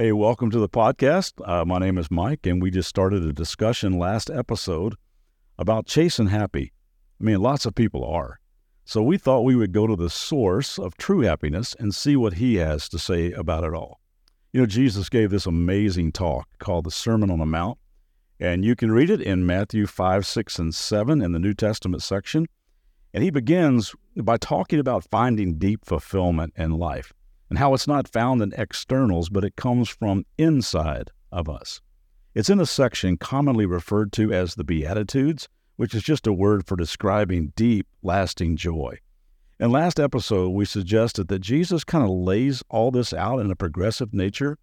Hey, welcome to the podcast. Uh, my name is Mike, and we just started a discussion last episode about chasing happy. I mean, lots of people are. So we thought we would go to the source of true happiness and see what he has to say about it all. You know, Jesus gave this amazing talk called the Sermon on the Mount, and you can read it in Matthew 5, 6, and 7 in the New Testament section. And he begins by talking about finding deep fulfillment in life and how it's not found in externals, but it comes from inside of us. It's in a section commonly referred to as the Beatitudes, which is just a word for describing deep, lasting joy. In last episode, we suggested that Jesus kind of lays all this out in a progressive nature,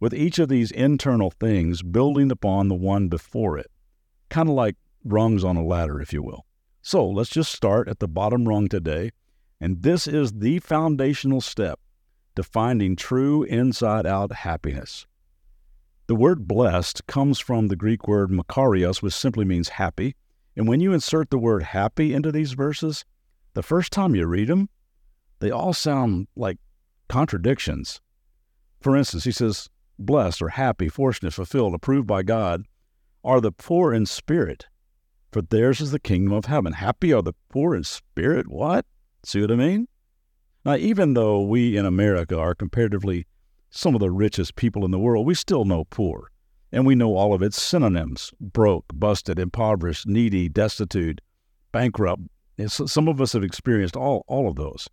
with each of these internal things building upon the one before it, kind of like rungs on a ladder, if you will. So let's just start at the bottom rung today, and this is the foundational step to finding true inside out happiness. The word blessed comes from the Greek word makarios, which simply means happy. And when you insert the word happy into these verses, the first time you read them, they all sound like contradictions. For instance, he says, Blessed or happy, fortunate, fulfilled, approved by God are the poor in spirit, for theirs is the kingdom of heaven. Happy are the poor in spirit? What? See what I mean? Now, even though we in America are comparatively some of the richest people in the world, we still know poor. And we know all of its synonyms broke, busted, impoverished, needy, destitute, bankrupt. Some of us have experienced all, all of those.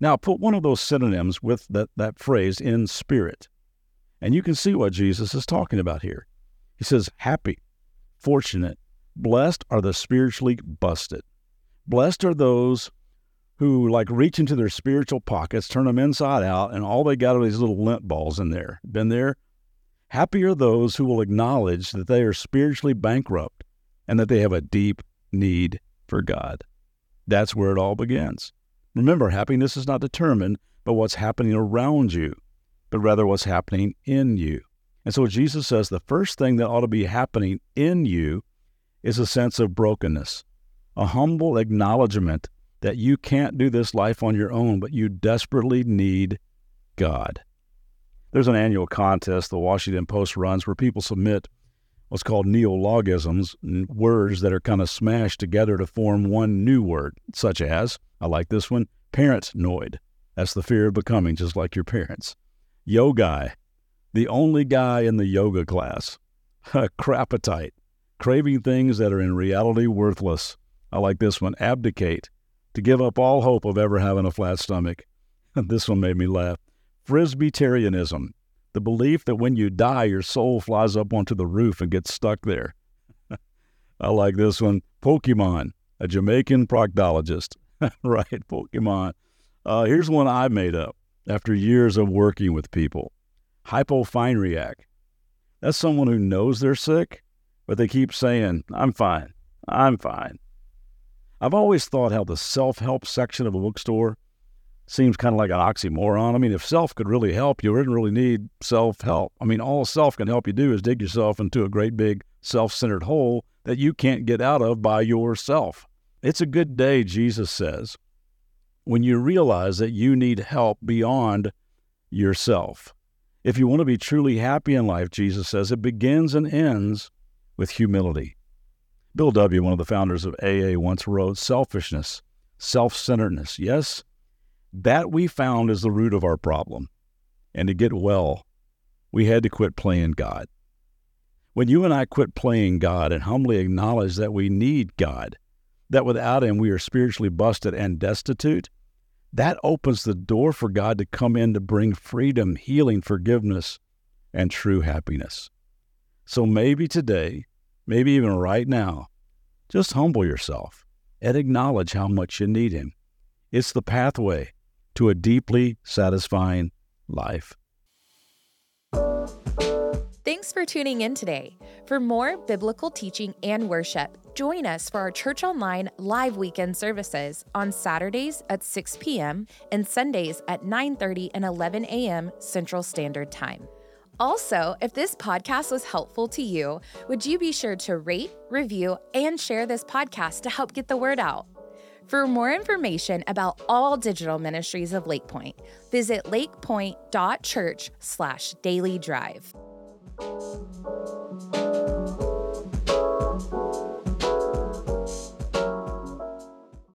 Now, put one of those synonyms with that, that phrase in spirit, and you can see what Jesus is talking about here. He says, Happy, fortunate, blessed are the spiritually busted. Blessed are those who like reach into their spiritual pockets, turn them inside out, and all they got are these little lint balls in there. Been there? Happy are those who will acknowledge that they are spiritually bankrupt and that they have a deep need for God. That's where it all begins. Remember, happiness is not determined by what's happening around you, but rather what's happening in you. And so Jesus says the first thing that ought to be happening in you is a sense of brokenness, a humble acknowledgement that you can't do this life on your own, but you desperately need God. There's an annual contest the Washington Post runs where people submit what's called neologisms, words that are kind of smashed together to form one new word, such as, I like this one, parentnoid. That's the fear of becoming just like your parents. Yogi, the only guy in the yoga class. Crapatite, craving things that are in reality worthless. I like this one, abdicate, to give up all hope of ever having a flat stomach. this one made me laugh. Frisbeetarianism, the belief that when you die, your soul flies up onto the roof and gets stuck there. I like this one. Pokemon, a Jamaican proctologist. right, Pokemon. Uh, here's one I made up after years of working with people. Hypophoniac. That's someone who knows they're sick, but they keep saying, I'm fine. I'm fine. I've always thought how the self help section of a bookstore seems kind of like an oxymoron. I mean, if self could really help you, wouldn't really need self help. I mean, all self can help you do is dig yourself into a great big self centered hole that you can't get out of by yourself. It's a good day, Jesus says, when you realize that you need help beyond yourself. If you want to be truly happy in life, Jesus says, it begins and ends with humility. Bill W., one of the founders of AA, once wrote selfishness, self centeredness. Yes, that we found is the root of our problem. And to get well, we had to quit playing God. When you and I quit playing God and humbly acknowledge that we need God, that without Him we are spiritually busted and destitute, that opens the door for God to come in to bring freedom, healing, forgiveness, and true happiness. So maybe today maybe even right now, just humble yourself and acknowledge how much you need Him. It's the pathway to a deeply satisfying life. Thanks for tuning in today. For more biblical teaching and worship, join us for our Church Online live weekend services on Saturdays at 6 p.m. and Sundays at 9:30 and 11 a.m. Central Standard Time. Also, if this podcast was helpful to you, would you be sure to rate, review, and share this podcast to help get the word out? For more information about all digital ministries of Lakepointe, visit lakepointe.church slash daily drive.